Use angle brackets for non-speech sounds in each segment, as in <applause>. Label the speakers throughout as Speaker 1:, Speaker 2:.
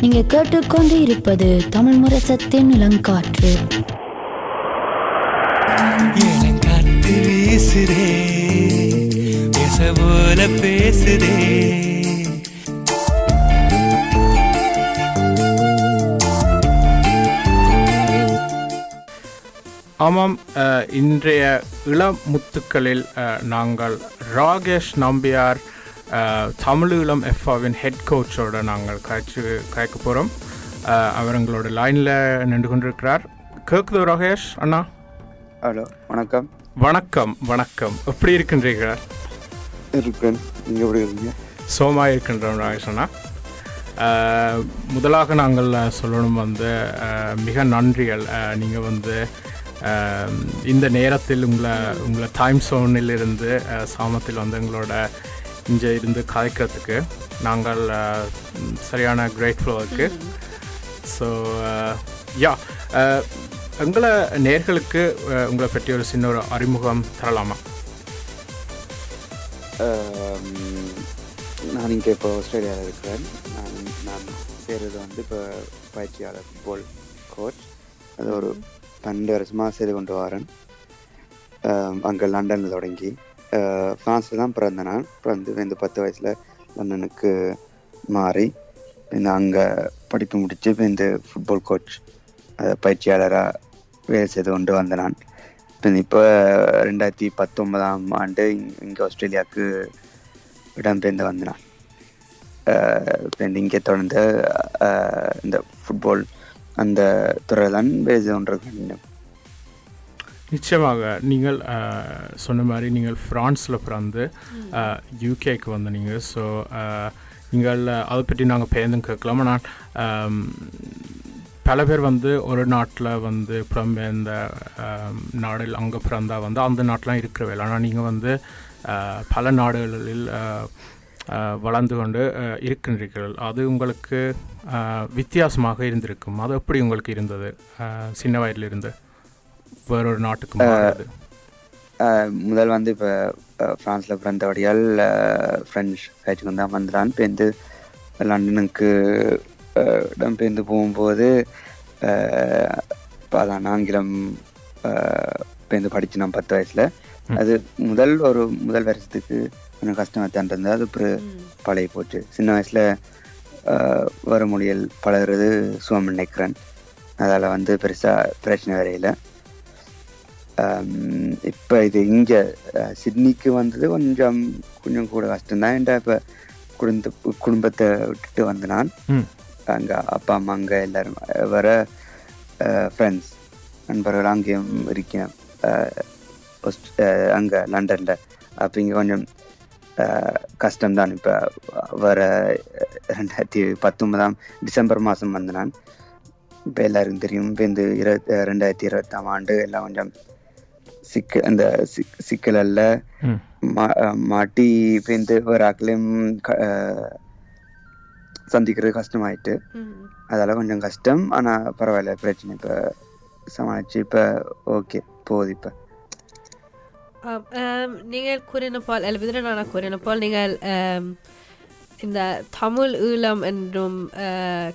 Speaker 1: நீங்க கேட்டுக்கொண்டு இருப்பது தமிழ் முரசத்தின் இளங்காற்று.
Speaker 2: இளங்காத்து வீசுதே போல பேசுதே.
Speaker 3: ஆமாம் அஹ், இன்றைய இளம் முத்துக்களில் அஹ், நாங்கள் ராகேஷ் நம்பியார் தமிழீழம் எஃப்ஆவின் ஹெட் கோச்சோட நாங்கள் காய்ச்சி காய்க்க போகிறோம் அவர் எங்களோட லைனில் நின்று கொண்டிருக்கிறார். கேக்குதோ ராகேஷ் அண்ணா?
Speaker 4: ஹலோ வணக்கம்.
Speaker 3: வணக்கம் வணக்கம். எப்படி இருக்கின்றீர்கள்?
Speaker 4: இருக்கேன் நீங்கள் எப்படி இருக்கீங்க?
Speaker 3: சோமா இருக்கின்றோம் ராகேஷ் அண்ணா. முதலாக நாங்கள் சொல்லணும் வந்து மிக நன்றிகள். நீங்கள் வந்து இந்த நேரத்தில் உங்களை உங்களை டைம் சோனில் இருந்து அஹ், சாமத்தில் வந்து எங்களோட இங்கே இருந்து கலைக்கிறதுக்கு நாங்கள் சரியான கிரேட்ஃபுல்லாக இருக்குது ஸோ யா எங்களை நேர்களுக்கு உங்களை பற்றி ஒரு சின்ன ஒரு அறிமுகம் தரலாமா?
Speaker 4: நான் இங்கே இப்போ ஆஸ்திரேலியாவில் இருக்கிறேன். நான் நான் செய்கிறது வந்து இப்போ பயிற்சியாளர் ஃபுட்பால் கோச் அது ஒரு பன்னெண்டு வருஷமாக செய்து கொண்டு வரேன். அங்கே லண்டனில் தொடங்கி. ஃப்ரான்ஸில் தான் பிறந்த நான் பிறந்து இந்த பத்து வயசில் லண்டனுக்கு மாறி இந்த அங்கே படிப்பு முடித்து இப்போ இந்த ஃபுட்பால் கோச் பயிற்சியாளராக வேலை செய்து கொண்டு வந்த நான் இப்போ இப்போ ரெண்டாயிரத்தி பத்தொன்பதாம் ஆண்டு இங்கே ஆஸ்திரேலியாவுக்கு இடம்பெயர்ந்து வந்த நான் இங்கே தொடர்ந்து இந்த ஃபுட்பால் அந்த துறையில்தான் வேலை செய்து கொண்டிருக்கேன்
Speaker 3: நிச்சயமாக நீங்கள் சொன்ன மாதிரி நீங்கள் ஃப்ரான்ஸில் பிறந்து யூகேக்கு வந்த நீங்கள் ஸோ நீங்கள் அதை பற்றி நாங்கள் பேருந்து கேட்கலாம். ஆனால் பல பேர் வந்து ஒரு நாட்டில் வந்து புறம்பெயர்ந்த நாடில் அங்கே பிறந்தால் வந்து அந்த நாட்டிலாம் இருக்கிறவே ஆனால் நீங்கள் வந்து பல நாடுகளில் வளர்ந்து கொண்டு இருக்கின்றீர்கள். அது உங்களுக்கு வித்தியாசமாக இருந்திருக்கும். அது எப்படி உங்களுக்கு இருந்தது? சின்ன வயதிலிருந்து. வேறொரு நாட்டுக்கு மாறுறது
Speaker 4: அஹ், முதல் வந்து இப்போ ஃப்ரான்ஸில் பிறந்தபடியால் ஃப்ரெஞ்ச் பேச்சுக்கு தான் வந்துடான் பேருந்து லண்டனுக்கு அஹ், இடம்பெயர்ந்து போகும்போது இப்போ அதான் ஆங்கிலம் பேருந்து படிச்சு நான் பத்து வயசில். அது முதல் ஒரு முதல் வருஷத்துக்கு கொஞ்சம் கஷ்டமாக தான் இருந்தது. அது அப்புறம் பழகி போச்சு. சின்ன வயசில் வர மொழியில் பழகுறது சுவம் நினைக்கிறேன் அதால் வந்து பெருசாக பிரச்சனை வரையில. இப்போ இது இங்கே சிட்னிக்கு வந்தது கொஞ்சம் கொஞ்சம் கூட கஷ்டம்தான் ஏன்டா இப்போ குடும்ப குடும்பத்தை விட்டுட்டு வந்து நான் அங்கே அப்பா அம்மா அங்கே எல்லாரும் வர ஃப்ரெண்ட்ஸ் நண்பர்கள் அங்கேயும் இருக்கேன் அங்கே லண்டனில் அப்போ இங்கே கொஞ்சம் கஷ்டம்தான் இப்போ வர ரெண்டாயிரத்தி பத்தொன்பதாம் டிசம்பர் மாதம் வந்து நான் இப்போ எல்லாருக்கும் தெரியும் இப்போ இந்த இருபத்தி ரெண்டாயிரத்தி இருபத்தாம் ஆண்டு எல்லாம் கொஞ்சம் சிக்க அந்த சிக் சிக்கலில்
Speaker 3: ம்.
Speaker 4: மா மாட்டி ஒரு ஆக்களையும் சந்திக்கிறது கஷ்டமாயிட்டு. அதால கொஞ்சம் கஷ்டம். ஆனால் பரவாயில்ல பிரச்சனை இப்போ சமாளிச்சு இப்போ ஓகே போகுது இப்போ.
Speaker 5: நீங்கள் கூறின போல் அல்ல விதிரனான கூறின போல் நீங்கள் இந்த தமிழ் ஈழம் என்றும்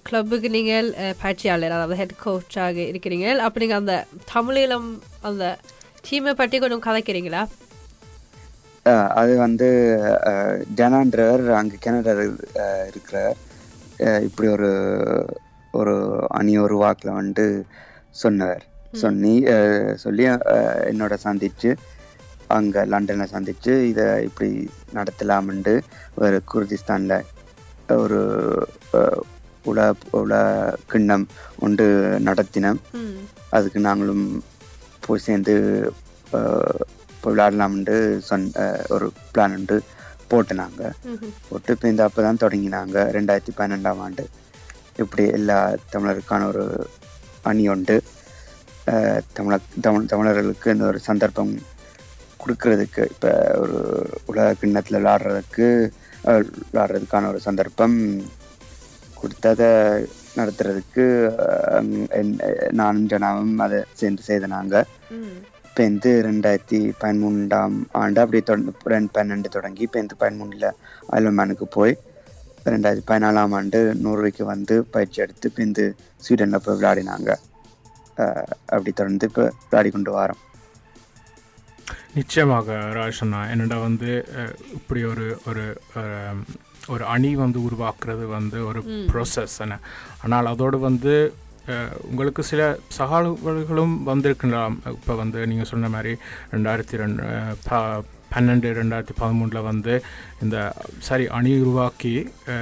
Speaker 5: கிளப்புக்கு நீங்கள் பயிற்சியாளர் அதாவது ஹெட் கோச்சாக இருக்கிறீங்க அப்போ நீங்கள் அந்த தமிழ் ஈழம் அந்த டீமை பற்றி கொஞ்சம் கதைக்கிறீங்களா?
Speaker 4: அது வந்து ஜனான்றவர் அங்கே கனடா இருக்கிறார். இப்படி ஒரு ஒரு அணி ஒரு வாக்கில் வந்து சொன்னவர் அஹ், சொல்லி என்னோட சந்திச்சு அங்கே லண்டனில் சந்திச்சு இதை இப்படி நடத்தலாம்னு ஒரு குர்திஸ்தானில் ஒரு உல உல கிண்ணம் ஒன்று நடத்தினோம். அதுக்கு நாங்களும் போய் சேர்ந்து அஹ், போய் விளையாடலாம்னு சொன்ன அஹ், ஒரு பிளான் உண்டு போட்டு நாங்கள்
Speaker 5: ம்ஹும்.
Speaker 4: போட்டு இப்போ இந்த அப்போ தான் தொடங்கினாங்க. ரெண்டாயிரத்தி பன்னெண்டாம் ஆண்டு. இப்படி எல்லா தமிழருக்கான ஒரு அணி உண்டு தமிழ தமிழ் தமிழர்களுக்கு இந்த ஒரு சந்தர்ப்பம் கொடுக்கறதுக்கு இப்போ ஒரு உலக கிண்ணத்தில் விளாடுறதுக்கு விளாடுறதுக்கான ஒரு சந்தர்ப்பம் கொடுத்ததை நடத்துறதுக்கு என்- நானும் ஜனாவும் அதை சேர்ந்து செய்தனாங்க
Speaker 5: ம்
Speaker 4: இப்போ வந்து ரெண்டாயிரத்தி பதிமூன்றாம் ஆண்டு அப்படி தொடர்ந்து ரெண்டு பன்னெண்டு தொடங்கி இப்போ வந்து பதிமூணில் அயல்மேனுக்கு போய் ரெண்டாயிரத்தி பதினாலாம் ஆண்டு நூறுவைக்கு வந்து பயிற்சி எடுத்து இப்போ இந்த ஸ்வீடனில் போய் விளையாடினாங்க. அப்படி தொடர்ந்து இப்போ விளையாடி கொண்டு வரோம்.
Speaker 3: நிச்சயமாக ராஜனா என்னடா வந்து இப்படி ஒரு ஒரு ஒரு அணி வந்து உருவாக்குறது வந்து ஒரு ப்ரோசஸ் என்ன ஆனால் அதோடு வந்து உங்களுக்கு சில சவால்களும் வந்திருக்கலாம். இப்போ வந்து நீங்கள் சொன்ன மாதிரி ரெண்டாயிரத்தி ரெண்டு பன்னெண்டு ரெண்டாயிரத்தி பதிமூணில் வந்து இந்த சரி அணி உருவாக்கி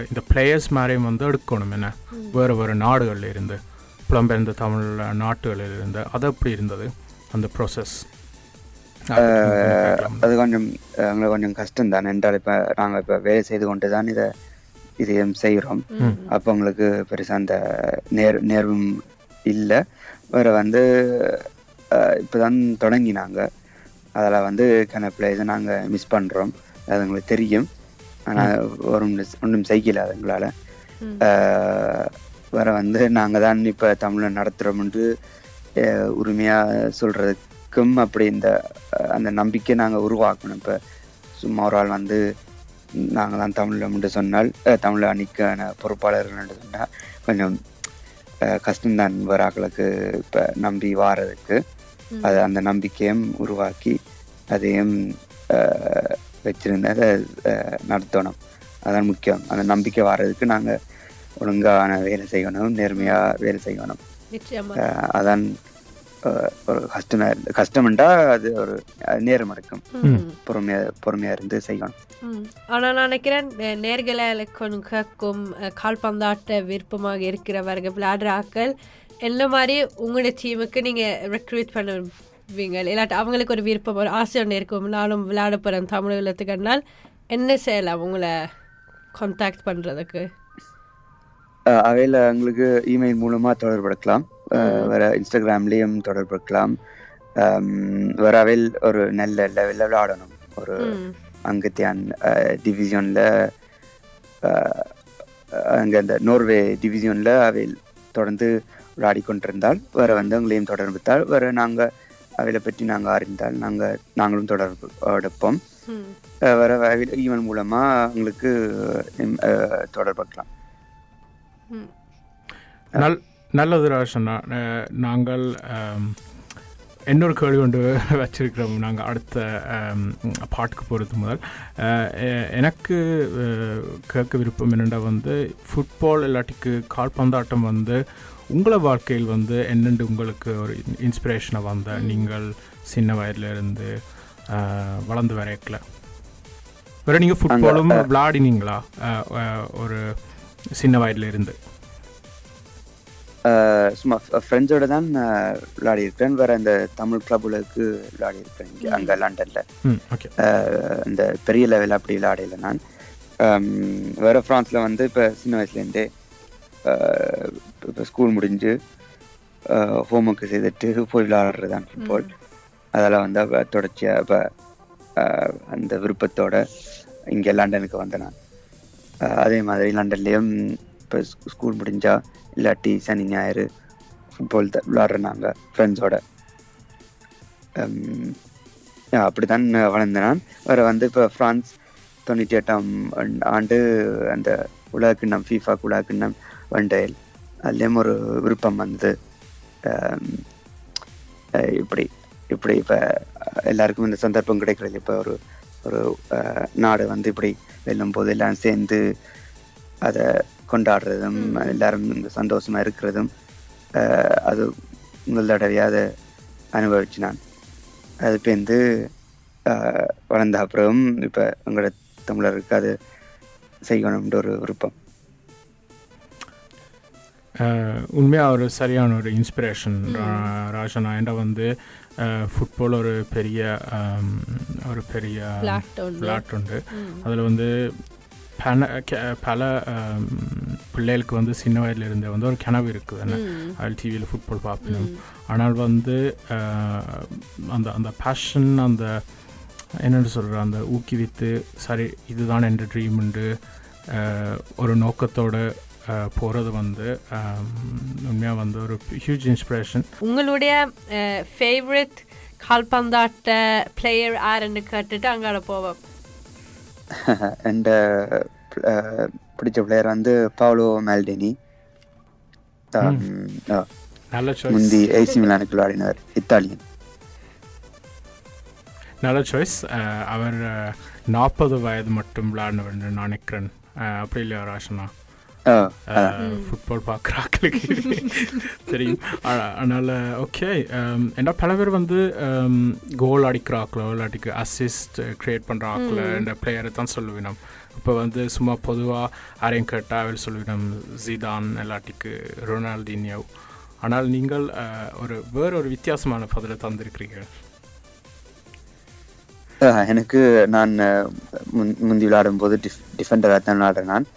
Speaker 3: இந்த பிளேயர்ஸ் மாதிரியும் வந்து எடுக்கணும் என்ன? வேறு வேறு நாடுகளில் இருந்து புலம்பெயர்ந்த தமிழ் நாட்டுகளில் இருந்து. அது எப்படி இருந்தது அந்த ப்ரோசஸ்
Speaker 4: அது கொஞ்சம் எங்களுக்கு கொஞ்சம் கஷ்டம் தான் என்றால் இப்போ நாங்கள் இப்போ வேலை செய்து கொண்டு தான் இதை இதையும் செய்கிறோம். அப்போ உங்களுக்கு பெருசாக அந்த நேர் நேர்வும் இல்லை. வேறு வந்து இப்போ தான் தொடங்கினாங்க. அதில் வந்து கன பிளேஸை நாங்கள் மிஸ் பண்ணுறோம் அது எங்களுக்கு தெரியும். ஆனால் ஒரு ஒன்றும் செய்யல அது எங்களால். வேற வந்து நாங்கள் தான் இப்போ தமிழை நடத்துகிறோம்னு உரிமையாக சொல்கிறதுக்கும் அப்படி இந்த அந்த நம்பிக்கை நாங்கள் உருவாக்கணும். இப்போ சும்மா ஒரு ஆள் வந்து நாங்கள் தான் தமிழில் மட்டும் சொன்னால் தமிழ் அணிக்கான பொறுப்பாளர்கள் சொன்னால் கொஞ்சம் கஷ்டம்தான் வேற ஆட்களுக்கு இப்போ நம்பி வாரதுக்கு. அது அந்த நம்பிக்கையும் உருவாக்கி அதையும் அஹ், வச்சிருந்து அதை அஹ், நடத்தணும். அதான் முக்கியம். அந்த நம்பிக்கை வர்றதுக்கு நாங்கள் ஒழுங்கான வேலை செய்யணும் நேர்மையாக வேலை செய்யணும். அதான் ஒரு கஷ்டம் கஷ்டம்ண்டா அது ஒரு நேரம் எடுக்கும்.
Speaker 5: ம்.
Speaker 4: பொறுமையா பொறுமையா இருந்து செய்யணும்.
Speaker 5: ம். ஆனா நான் நினைக்கிறேன் நேர்களை கேட்கும் கால்பந்தாட்ட விருப்பமாக இருக்கிறவர்கள் விளையாடுற ஆக்கள் என்ன மாதிரி உங்களுடைய டீமுக்கு நீங்க ரெக்ரூட் பண்ணுவீங்க? இல்லாட்டி அவங்களுக்கு ஒரு விருப்பம் ஒரு ஆசை ஒன்று இருக்கும். நானும் விளையாட போறேன் தமிழகத்துக்குனால் என்ன செய்யலாம் உங்களை கான்டாக்ட் பண்றதுக்கு?
Speaker 4: அவையில எங்களுக்கு இமெயில் மூலமா தொடர்படுக்கலாம் வேற இன்ஸ்டாகிராம்லயும் வேற அவையில் ஒரு நல்ல லெவலில் விளையாடணும் ஒரு. அங்கத்தியான் டிவிஷனில் அங்கே அந்த நோர்வே டிவிஷனில் அவையில் தொடர்ந்து விளையாடி கொண்டிருந்தால் வேற வந்து எங்களையும் தொடர்புத்தால் வேற நாங்கள் அவைகளை பற்றி நாங்கள் அறிந்தால் நாங்கள் நாங்களும் தொடர்பு எடுப்போம் வேற ஈமெயில் மூலமாக எங்களுக்கு தொடர்புக்கலாம்.
Speaker 3: நல் நல்லது ராஷனா நாங்கள் இன்னொரு கேள்வி கொண்டு <laughs> வச்சிருக்கிறோம். நாங்கள் அடுத்த பாட்டுக்கு போகிறது முதல். எனக்கு கேட்க விருப்பம் என்னென்னா வந்து ஃபுட்பால் இல்லாட்டிக்கு கால்பந்தாட்டம் வந்து உங்களை வாழ்க்கையில் வந்து என்னென்று உங்களுக்கு ஒரு இன்ஸ்பிரேஷனை வந்த நீங்கள் சின்ன வயதுல இருந்து அஹ், வளர்ந்து வரைக்கல வேற நீங்கள் ஃபுட்பாலும் விளையாடினீங்களா ஒரு சின்ன வயதுல இருந்து
Speaker 4: சும்மா ஃப்ரெண்ட்ஸோட தான் விளையாடி இருக்கிறேன் வேற இந்த தமிழ் கிளப்புகளுக்கு விளையாடி இருக்கிறேன் இங்கே அங்கே லண்டனில். இந்த பெரிய லெவலில் அப்படி விளையாடல நான். வேற ஃப்ரான்ஸில் வந்து இப்போ சின்ன வயசுலேருந்தே இப்போ ஸ்கூல் முடிஞ்சு ஹோம் ஒர்க் செய்துட்டு போய் விளையாடுறது தான் ஃபுட்பால் அதில் வந்து அப்போ தொடர்ச்சியாக இப்போ அந்த விருப்பத்தோட இங்கே லண்டனுக்கு வந்தேன் நான். அதே மாதிரி லண்டன்லேயும் இப்போ ஸ்கூல் முடிஞ்சா இல்லாட்டி சனி ஞாயிறு ஃபுட்பால் விளையாடுறோம் நாங்கள் ஃப்ரெண்ட்ஸோட அப்படிதான் வளர்ந்தேன் நான். வேறு வந்து இப்போ ஃப்ரான்ஸ் தொண்ணூற்றி எட்டாம் ஆண்டு- அந்த உலக கிண்ணம் ஃபீஃபா உலகக்கிண்ணம் வண்டேல் அதுலேயும் ஒரு விருப்பம் வந்தது. இப்படி இப்படி இப்போ எல்லாருக்கும் இந்த சந்தர்ப்பம் கிடைக்கிறது இப்போ ஒரு ஒரு நாடு வந்து இப்படி வெல்லும் போது எல்லாம் சேர்ந்து அதை கொண்டாடுறதும் எல்லாரும் இந்த சந்தோஷமா இருக்கிறதும் அது முதல் தடவையாக அதை அனுபவிச்சு நான் அது பேருந்து வளர்ந்த அப்புறம் இப்போ எங்களோட தமிழருக்கு அது செய்யணும்ன்ற ஒரு விருப்பம்.
Speaker 3: உண்மையாக ஒரு சரியான ஒரு இன்ஸ்பிரேஷன் ராஜனா ஏன்டா வந்து ஃபுட்பால் ஒரு பெரிய ஒரு பெரிய.
Speaker 5: விளையாட்டு
Speaker 3: உண்டு. அதில் வந்து பல கெ- பல பிள்ளைகளுக்கு வந்து சின்ன வயதுல இருந்தே வந்து ஒரு கனவு இருக்குது. என்ன? அதில் டிவியில் ஃபுட்பால் பார்க்கணும் ஆனால் வந்து அந்த அந்த பேஷன் அந்த என்னென்னு சொல்கிற அந்த ஊக்குவித்து சரி இதுதான் என்ற ட்ரீம்ண்டு ஒரு நோக்கத்தோட போகிறது வந்து உண்மையாக வந்து ஒரு ஹியூஜ் இன்ஸ்பிரேஷன்
Speaker 5: உங்களுடைய ஃபேவரட் கால்பந்தாட்ட பிளேயர் யாருன்னு கேட்டுட்டு அங்காட போவோம் <laughs>
Speaker 4: எந்த அஹ், பிடிச்ச பிளேயர் வந்து பாவ்லோ மால்டினி முந்தி ஏசி மிலானுக்கு விளையாடினார் இத்தாலியன்.
Speaker 3: நல்ல சாய்ஸ் அவர் நாற்பது வயது மட்டும் என்று நான் நினைக்கிறேன். அப்படி இல்லையா ராஷனா ஃபுட்பால் பார்க்குறாக்களுக்கு. தெரியும் அதனால ஓகே ஏன்னா பல பேர் வந்து கோல் அடிக்கிறாக்களோ இல்லாட்டிக்கு அசிஸ்ட் க்ரியேட் பண்ணுற ஆக்களோ இந்த பிளேயரை தான் சொல்லுவினோம். இப்போ வந்து சும்மா பொதுவாக யாரையும் கேட்டால் அவர் சொல்லுவினோம் ஜிதான் இல்லாட்டிக்கு ரொனால்டினியோ. ஆனால் நீங்கள் ஒரு வேற ஒரு வித்தியாசமான பதிலை தந்திருக்கிறீர்கள்.
Speaker 4: ஆ, எனக்கு நான் முந்தி விளையாடும் போது டிஃப் டிஃபெண்டராக தான் விளையாடுறேன் நான்.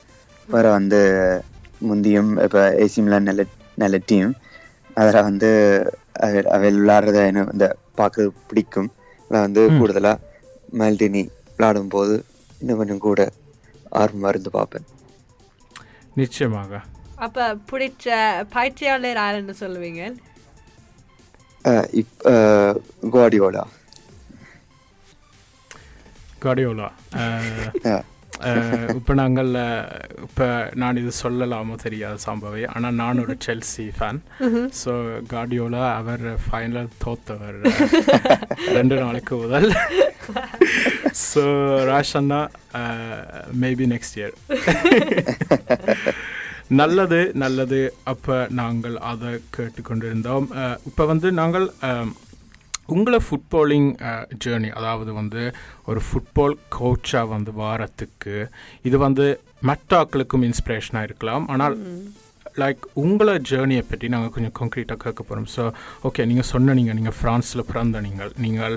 Speaker 4: வேற வந்து முந்தியும் இப்போ ஏசி மிலான் நல்ல நல்ல டீம் அதில் வந்து அவ அவள் விளையாடுறத எனக்கு இந்த பார்க்க பிடிக்கும். நான் வந்து கூடுதலாக மால்டினி விளையாடும் போது இன்னும் கொஞ்சம் கூட ஆர்வமாக இருந்து பார்ப்பேன்.
Speaker 3: நிச்சயமாக.
Speaker 5: அப்ப பிடிச்ச பயிற்சியாளர் யாருன்னு சொல்லுவீங்க?
Speaker 4: குவாடியோலா
Speaker 3: கடியோலா இப்போ நாங்கள் இப்போ நான் இது சொல்லலாமோ தெரியாத சம்பவம். ஆனால் நான் ஒரு செல்சி ஃபேன் ஸோ கார்டியோலா அவர் ஃபைனல் தோத்தவர் ரெண்டு நாளைக்கு முதல். ஸோ ராஷன்னா மேபி நெக்ஸ்ட் இயர் நல்லது நல்லது. அப்போ நாங்கள் அதை கேட்டுக்கொண்டிருந்தோம். இப்போ வந்து நாங்கள் உங்களை ஃபுட்பாலிங் ஜேர்னி அதாவது வந்து ஒரு ஃபுட்பால் கோச்சாக வந்து வாரத்துக்கு இது வந்து மற்றாக்களுக்கும் இன்ஸ்பிரேஷனாக இருக்கலாம். ஆனால் லைக் உங்களை ஜேர்னியை பற்றி நாங்கள் கொஞ்சம் கான்க்ரீட்டாக கேட்க போகிறோம் ஸோ ஓகே நீங்கள் சொன்னீங்க நீங்கள் ஃப்ரான்ஸில் பிறந்த நீங்கள் நீங்கள்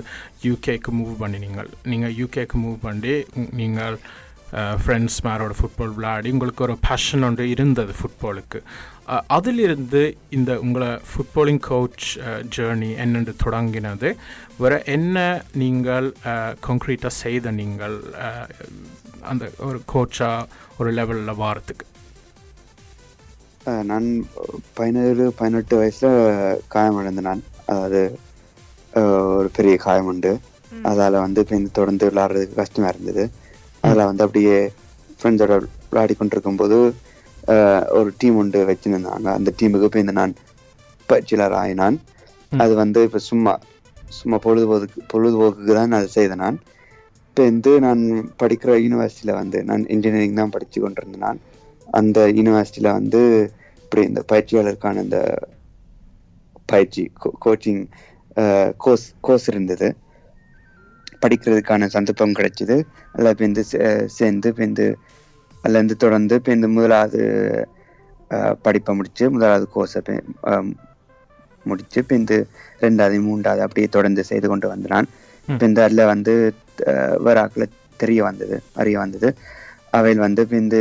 Speaker 3: யூகேக்கு மூவ் பண்ணினீங்கள். நீங்கள் யூகேக்கு மூவ் பண்ணி நீங்கள் ஃப்ரெண்ட்ஸ் மேரோட ஃபுட்பால் விளையாடி உங்களுக்கு ஒரு பேஷன் ஒன்று இருந்தது ஃபுட்பாலுக்கு அதிலிருந்து இந்த உங்களை ஃபுட்பாலிங் கோச் ஜேர்னி என்னென்று தொடங்கினது வேறு என்ன நீங்கள் கான்க்ரீட்டாக செய்த நீங்கள் அந்த ஒரு கோச்சாக ஒரு லெவலில் வாரத்துக்கு
Speaker 4: நான் பதினேழு பதினெட்டு வயசுல காயம் அடைந்தேன் நான் அதாவது ஒரு பெரிய காயம் உண்டு அதால வந்து இப்போ இந்த தொடர்ந்து விளையாடுறதுக்கு கஷ்டமா இருந்தது அதில் வந்து அப்படியே ஃப்ரெண்ட்ஸோட விளையாடி கொண்டிருக்கும் போது அஹ் ஒரு டீம் ஒன்று வச்சுருந்தாங்க. அந்த டீமுக்கு இந்த நான் பயிற்சியாளர் ஆயினான் அது வந்து இப்போ சும்மா சும்மா பொழுதுபோக்கு பொழுதுபோக்குக்கு தான் நான் அதை செய்தேன் நான். இப்போ வந்து நான் படிக்கிற யூனிவர்சிட்டியில் வந்து நான் இன்ஜினியரிங் தான் படித்து கொண்டிருந்தேன் நான். அந்த யூனிவர்சிட்டியில் வந்து இப்படி இந்த பயிற்சியாளருக்கான இந்த பயிற்சி கோச்சிங் கோர்ஸ் கோர்ஸ் இருந்தது. படிக்கிறதுக்கான சந்தர்ப்பம் கிடைச்சிது. அதில் சே- சேர்ந்து இப்போ இந்த அதுலேருந்து தொடர்ந்து இப்போ இந்த முதலாவது படிப்பை முடிச்சு முதலாவது கோர்ஸை முடிச்சு இப்போ இந்த ரெண்டாவது மூன்றாவது அப்படியே தொடர்ந்து செய்து கொண்டு வந்தான். இப்போ இந்த அதில் வந்து அஹ், வேற ஆக்களை தெரிய வந்தது அறிய வந்தது. அவையில் வந்து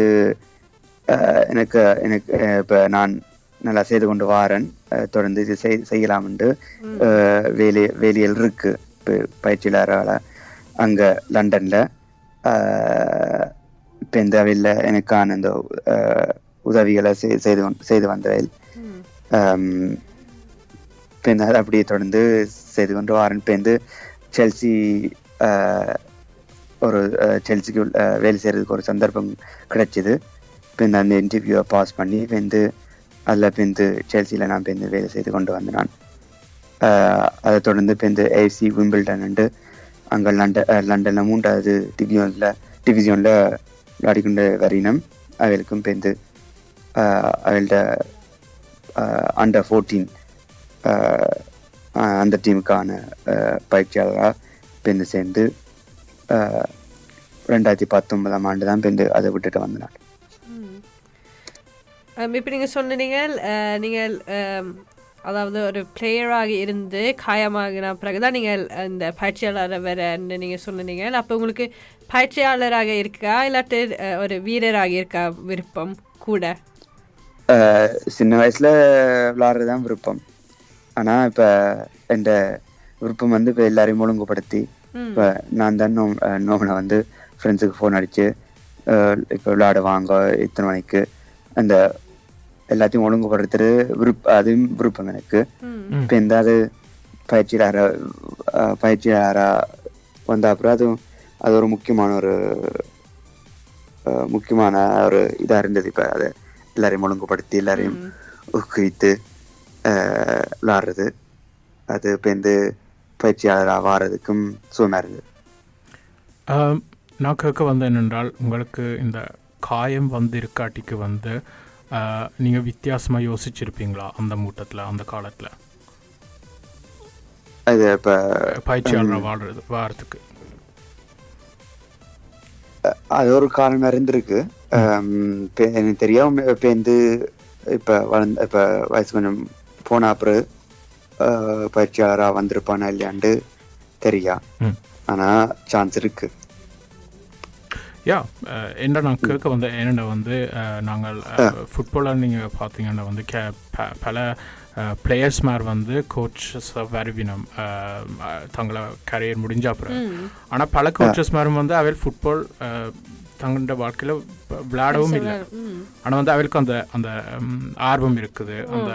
Speaker 4: அஹ், எனக்கு எனக்கு இப்போ நான் நல்லா செய்து கொண்டு வாரன். தொடர்ந்து இது செய் செய்யலாம்னு அஹ், வேலை வேலையில் இருக்கு. இப்போ பயிற்சியாளரால் அங்கே லண்டனில் இப்போ இந்த அவையில் எனக்கான இந்த உதவிகளை செய்- செய்து செய்து வந்ததில். பின்னர் அப்படியே தொடர்ந்து செய்து கொண்டு வாரன் வந்து செல்சி ஒரு செல்சிக்கு வேலை செய்கிறதுக்கு ஒரு சந்தர்ப்பம் கிடைச்சிது. இந்த அந்த இன்டர்வியூவை பாஸ் பண்ணி இப்போ வந்து அதில் இப்போ இந்த செல்சியில் நான் இப்போ இந்த வேலை செய்து கொண்டு வந்தேன் நான். அதை தொடர்ந்து இப்போ இந்த ஏசி விம்பிள்டன் அங்கே லண்டன் லண்டனில் மூன்றாவது டிவிஷனில் டிவிஷனில் விளையாடிக்கொண்டு வரையினம் அவர்களுக்கும் இப்போ இந்த அவள்கிட்ட அண்டர் ஃபோர்டீன் அந்த டீமுக்கான பயிற்சியாளராக பெந்து சேர்ந்து ரெண்டாயிரத்தி பத்தொன்பதாம் ஆண்டு தான் பெந்து அதை விட்டுட்டு வந்தனாள்
Speaker 5: இப்போ நீங்கள் சொன்னீங்க நீங்கள் அதாவது ஒரு பிளேயராக இருந்து காயமாகின பிறகுதான் நீங்கள் இந்த பயிற்சியாளரை வேறன்னு நீங்கள் சொன்னீங்க. அப்போ உங்களுக்கு பயிற்சியாளராக இருக்கா? இல்லாட்டி ஒரு வீரராக இருக்கா விருப்பம் கூட?
Speaker 4: சின்ன வயசுல விளாட்றது தான் விருப்பம். ஆனா இப்ப என் விருப்பம் வந்து இப்ப எல்லாரையும் ஒழுங்குபடுத்தி இப்ப நான் தான் நோ நோமனை வந்து ஃப்ரெண்ட்ஸுக்கு ஃபோன் அடிச்சு அஹ், இப்ப விளையாட வாங்க இத்தனை மணிக்கு அந்த எல்லாத்தையும் ஒழுங்குபடுத்துறது விருப்ப அதுவும் விருப்பம் எனக்கு. இப்போ எந்த அது பயிற்சியாளர அஹ், பயிற்சியாளரா வந்த அப்புறம் அதுவும் அது ஒரு முக்கியமான ஒரு முக்கியமான ஒரு இதா இருந்தது. இப்ப அதை எல்லாரையும் ஒழுங்குபடுத்தி எல்லாரையும் ஊக்குவித்து விளாடுறது. அது இப்போ இந்த பயிற்சியாளராக வாரதுக்கும் சுகமா இருந்தது.
Speaker 3: நான் கேட்க வந்த என்னென்றால் உங்களுக்கு இந்த காயம் வந்து இருக்காட்டிக்கு வந்து நீங்கள் வித்தியாசமாக யோசிச்சிருப்பீங்களா அந்த மூட்டத்தில் அந்த காலத்தில்
Speaker 4: அது இப்போ
Speaker 3: பயிற்சியாளராக வாழ்றது வாரத்துக்கு
Speaker 4: அது ஒரு காரணம் இருந்திருக்கு இப்ப எனக்கு தெரியாம இப்போ வந்து இப்போ வளர்ந்த இப்போ வயசு கொஞ்சம் போன அப்புறம் பயிற்சியாளராக வந்திருப்பானா இல்லையாண்டு தெரியா
Speaker 3: ம்.
Speaker 4: ஆனா சான்ஸ் இருக்கு
Speaker 3: யா என்ன நான் கேட்க வந்த என்னென்ன வந்து அஹ், நாங்கள் ஃபுட்பாலாக நீங்கள் பார்த்தீங்கன்னா வந்து கே ப- பல பிளேயர்ஸ் மாதிரி வந்து கோச்சஸ் வருவினம். தங்களை கரியர் முடிஞ்ச அப்புறம். ஆனால் பல கோச்சஸ் மாதிரி வந்து அவையில் ஃபுட்பால் தங்களோட வாழ்க்கையில் விளையாடவும் இல்லை. ஆனால் வந்து அவளுக்கு அந்த அந்த ஆர்வம் இருக்குது. அந்த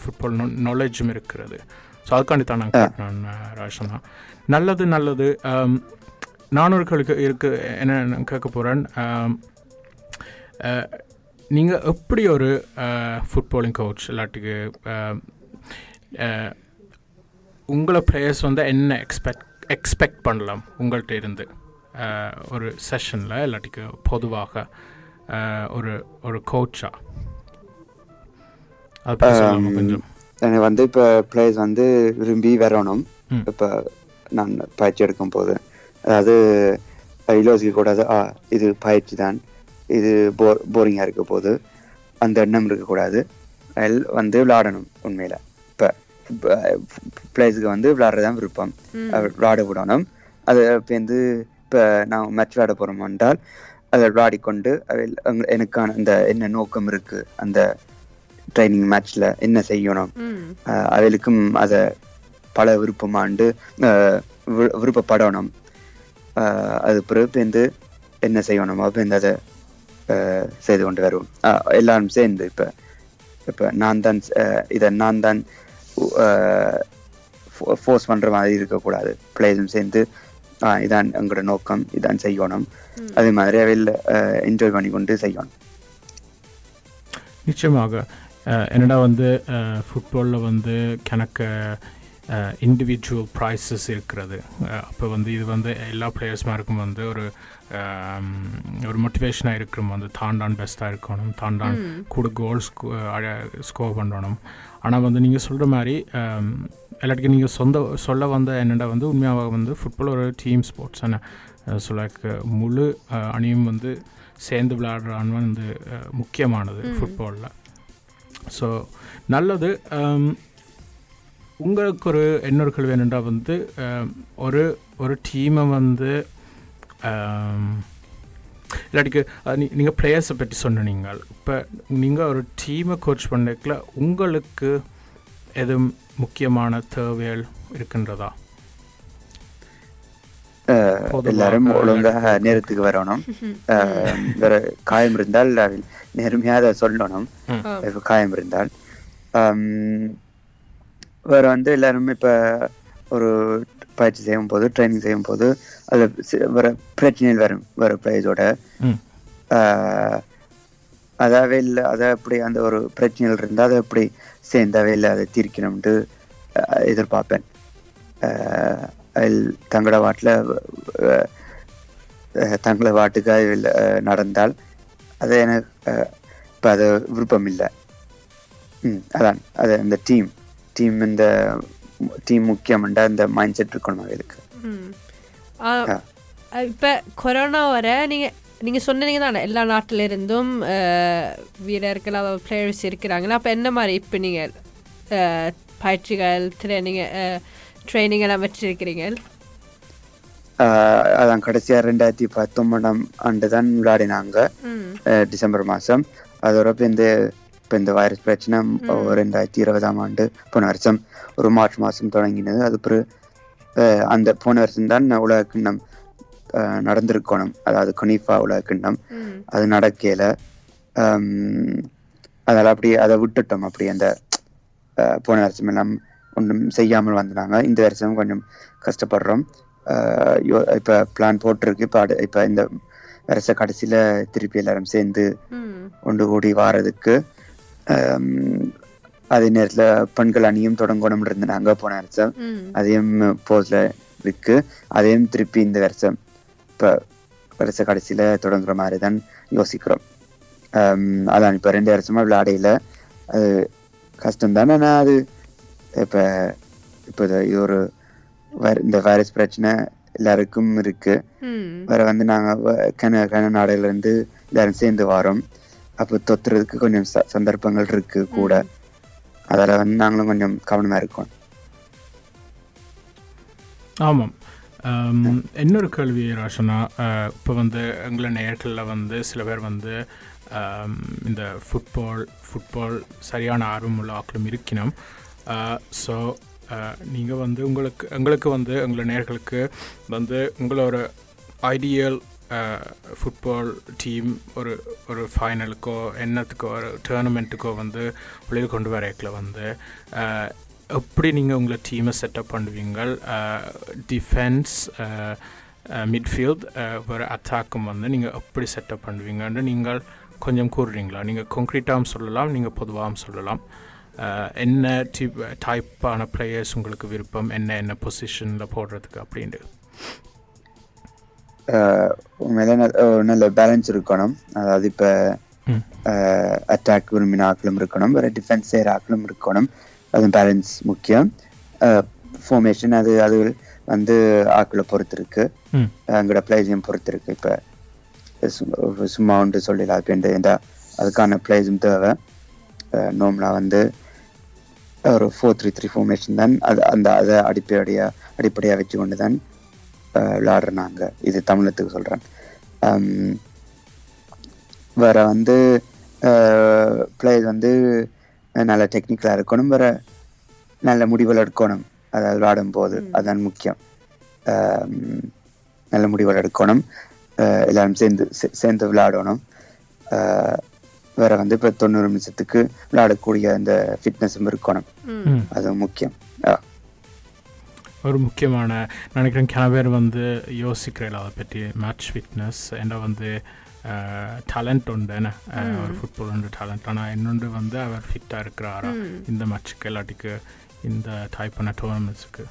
Speaker 3: ஃபுட்பால் நாலேஜும் இருக்கிறது ஸோ அதுக்காண்டி தான் நான் கேட்டேன் ராஷனா நல்லது நல்லது. ஆம், நான் ஒரு கேள்வி இருக்கு என்ன கேட்க போகிறேன் நீங்கள் எப்படி ஒரு ஃபுட்பாலிங் கோச் இல்லாட்டிக்கு உங்களை பிளேயர்ஸ் வந்து என்ன எக்ஸ்பெக்ட் எக்ஸ்பெக்ட் பண்ணலாம் உங்கள்கிட்ட இருந்து? ஒரு செஷனில் இல்லாட்டிக்கு பொதுவாக ஒரு ஒரு கோச்சா
Speaker 4: எனக்கு வந்து இப்போ பிளேயர்ஸ் வந்து விரும்பி வரணும். இப்போ நான் பயிற்சி எடுக்கும் போது. அதாவது யோசிக்க கூடாது ஆ இது பயிற்சி தான். இது போர் போரிங்காக இருக்க போது அந்த எண்ணம் இருக்கக்கூடாது வந்து விளையாடணும் உண்மையில. இப்போ பிளேஸுக்கு வந்து விளையாடுறது தான் விருப்பம் அஹ் விளையாட விடணும். அது இப்போ வந்து இப்போ நான் மேட்ச் விளையாட போகிறோம் என்றால் அதை விளையாடிக்கொண்டு எனக்கான அந்த என்ன நோக்கம் இருக்கு அந்த ட்ரைனிங் மேட்ச்ல என்ன செய்யணும். அஹ் அவைகளுக்கும் அதை பல விருப்பமாண்டு விருப்பப்படணும். அது பிறகு வந்து என்ன செய்யணும்? இந்த அதை அஹ் செய்து கொண்டு வருவோம். எல்லாரும் சேர்ந்து இப்போ இப்போ நான் தான் அஹ் இதை நான் தான் ஃபோர்ஸ் பண்ற மாதிரி இருக்கக்கூடாது. பிளேயர்ஸும் சேர்ந்து ஆஹ் இதான் எங்களோட நோக்கம் இதான் செய்யணும். அதே மாதிரி அவையில் என்ஜாய் பண்ணி கொண்டு செய்யணும்.
Speaker 3: நிச்சயமாக. என்னடா வந்து ஃபுட்பாலில் வந்து கணக்க இண்டிவிஜுவல் ப்ரைஸஸ் இருக்கிறது. அப்போ வந்து இது வந்து எல்லா பிளேயர்ஸ்மாருக்கும் வந்து ஒரு ஒரு மோட்டிவேஷனாக இருக்கிறோம் வந்து தாண்டான் பெஸ்ட்டாக இருக்கணும். தாண்டான் கூட கோல்ஸ் ஸ்கோர் பண்ணணும். ஆனால் வந்து நீங்கள் சொல்கிற மாதிரி எல்லாத்துக்கும் நீங்கள் சொந்த சொல்ல வந்த என்னடா வந்து உண்மையாக வந்து ஃபுட்பால் ஒரு டீம் ஸ்போர்ட்ஸ் என்ன ஸோ லைக் முழு அணியும் வந்து சேர்ந்து விளையாடுறான்னு வந்து முக்கியமானது ஃபுட்பாலில் ஸோ நல்லது. உங்களுக்கு ஒரு இன்னொரு கேள்வி என்னென்னா வந்து ஒரு ஒரு டீமை வந்து இல்லாட்டிக்கு நீங்கள் பிளேயர்ஸை பற்றி சொன்னீங்க இப்போ நீங்கள் ஒரு டீமை கோச் பண்ணல உங்களுக்கு எதுவும் முக்கியமான தேவைகள் இருக்கின்றதா?
Speaker 4: எல்லாரும் ஒழுங்காக நேரத்துக்கு வரணும். <laughs> வேற காயம் இருந்தால் நேர்மையாக சொல்லணும். காயம் இருந்தால். வேற வந்து எல்லாரும் இப்போ ஒரு பயிற்சி செய்யும் போது ட்ரைனிங் செய்யும் போது அதில் வேற பிரச்சனைகள் வரும் வேற பிளேயர்ஸோட
Speaker 3: ம்.
Speaker 4: அதாவே இல்லை அதை எப்படி அந்த ஒரு பிரச்சனைகள் இருந்தால் அதை எப்படி சேர்ந்தாவே இல்லை அதை தீர்க்கணும்ட்டு எதிர்பார்ப்பேன். தங்களோட வாட்டில் தங்கள வாட்டுக்கு அதில் அஹ், நடந்தால் அது எனக்கு இப்போ அது விருப்பம் இல்லை ம் அதான் அது அந்த டீம் டீம் இந்த டீம் முக்கியம்ன்றா இந்த மைண்ட் செட் இருக்கணும் ஆ.
Speaker 5: இப்போ கொரோனா வர நீங்கள் நீங்கள் சொன்னீங்க தானே எல்லா நாட்டில இருந்தும் அஹ், வீரர்கள் பிளேயர்ஸ் இருக்கிறாங்களா? அப்போ என்ன மாதிரி இப்போ நீங்கள் பயிற்சிகள் ட்ரைனிங் ட்ரைனிங் எல்லாம் வச்சிருக்கிறீங்க
Speaker 4: அதான் கடைசியா ரெண்டாயிரத்தி பத்தொன்பதாம் ஆண்டு தான் விளையாடினாங்க டிசம்பர் மாசம் அதோட இந்த இப்ப இந்த வைரஸ் பிரச்சனை ரெண்டாயிரத்தி இருபதாம் ஆண்டு போன வருஷம் ஒரு மார்ச் மாசம் தொடங்கினது அது பிறகு அந்த போன வருஷம் தான் உலக கிண்ணம் நடந்திருக்கணும் அதாவது குனிஃபா உலக கிண்ணம் அது நடக்கையில ஆம், அதெல்லாம் அப்படி அதை விட்டுட்டோம் அப்படி அந்த போன வருஷம் எல்லாம் ஒன்றும் செய்யாமல் வந்தாங்க இந்த வருஷம் கொஞ்சம் கஷ்டப்படுறோம் இப்ப பிளான் போட்டிருக்கு இப்ப இப்ப இந்த வருஷ கடைசியில திருப்பி எல்லாரும் சேர்ந்து ஒன்று கூடி வாரதுக்கு அதே நேரத்துல பெண்கள் அணியும் தொடங்கணும் இருந்தேன். அங்க போன வருஷம். அதையும் போஸ்ல இருக்கு அதையும் திருப்பி இந்த வருஷம் இப்ப வருஷ கடைசியில தொடங்குற மாதிரி தான் யோசிக்கிறோம் அதான் இப்ப ரெண்டு வருஷமா விளையாடையில அது கஷ்டம் தானே நான் அது இப்ப இப்ப இது ஒரு இந்த வைரஸ் பிரச்சனை எல்லாருக்கும் இருக்கு. வேற வந்து நாங்க கன கன நாடுல இருந்து எல்லாரும் சேர்ந்து வரோம். அப்போ தொத்துறதுக்கு கொஞ்சம் சந்தர்ப்பங்கள் இருக்கு கூட. அதில் வந்து நாங்களும் கொஞ்சம் கவனமா இருக்கோம்.
Speaker 3: ஆமாம். ஆம், இன்னொரு கேள்வி ராஷனா இப்போ வந்து எங்களை நேர்களில் வந்து சில பேர் வந்து இந்த ஃபுட்பால் ஃபுட்பால் சரியான ஆர்வமுள்ள ஆக்களும் இருக்கணும் ஸோ நீங்கள் வந்து உங்களுக்கு எங்களுக்கு வந்து எங்களை நேர்களுக்கு வந்து உங்களோட ஐடியல் ஃபுட்பால் டீம் ஒரு ஒரு ஃபைனலுக்கோ என்னத்துக்கோ ஒரு டோர்னமெண்ட்டுக்கோ வந்து வெளியில் கொண்டு வரேக்கில் வந்து எப்படி நீங்கள் உங்களை டீமை செட்டப் பண்ணுவீங்கள் டிஃபென்ஸ் மிட்ஃபீல்ட் ஒரு அத்தாக்கும் வந்து நீங்கள் எப்படி செட்டப் பண்ணுவீங்கன்னு நீங்கள் கொஞ்சம் கூறுறீங்களா நீங்கள் கொங்க்ரீட்டாகவும் சொல்லலாம் நீங்கள் பொதுவாகவும் சொல்லலாம் என்ன டிப் டைப்பான பிளேயர்ஸ் உங்களுக்கு விருப்பம் என்ன என்ன பொசிஷனில் போடுறதுக்கு அப்படின்ட்டு
Speaker 4: உண்மையில நல்ல பேலன்ஸ் இருக்கணும். அதாவது இப்போ. அட்டாக் விரும்பின ஆக்களும் இருக்கணும். வேற டிஃபென்ஸ் செய்கிற ஆக்களும் இருக்கணும். அது பேலன்ஸ் முக்கியம். ஃபார்மேஷன் அது அது வந்து ஆக்களை பொறுத்து இருக்கு
Speaker 3: ம்.
Speaker 4: எங்களோட பிளேஸையும் பொறுத்து இருக்கு இப்போ சும்மா ஒன்று சொல்லிடலாம். இப்போ இந்த அதுக்கான பிளேஸும் தேவை. நார்மலாக வந்து ஒரு ஃபோர் த்ரீ த்ரீ ஃபார்மேஷன் தான். அது அந்த அதை அடிப்படையாக அடிப்படையாக வச்சு கொண்டு தான் நாங்க இது தமிழத்துக்கு சொல்கிறேன் வேற வந்து பிளேயர் வந்து நல்ல டெக்னிக்கலாக இருக்கணும். வேற நல்ல முடிவுகள் எடுக்கணும். அதாவது விளையாடும் போது அதுதான் முக்கியம். நல்ல முடிவுகள் எடுக்கணும். எல்லாரும் சேர்ந்து சேர்ந்து விளையாடணும். வேற வந்து இப்போ தொண்ணூறு நிமிஷத்துக்கு விளையாடக்கூடிய அந்த ஃபிட்னஸும் இருக்கணும். அது முக்கியம்.
Speaker 3: ஒரு முக்கியமான நினைக்கிறேன் பேர் வந்து யோசிக்கிறீங்களா அதை பற்றி மேட்ச் ஃபிட்னஸ் என்ன வந்து டேலண்ட் உண்டு என்ன? அஹ், ஒரு ஃபுட்பால் உண்டு டேலண்ட் ஆனால் இன்னொன்று வந்து அவர் ஃபிட்டாக இருக்கிறாரா? இந்த மேட்ச்சுக்கு இல்லாட்டிக்கு இந்த டைப்பான டோர்னமெண்ட்ஸுக்கு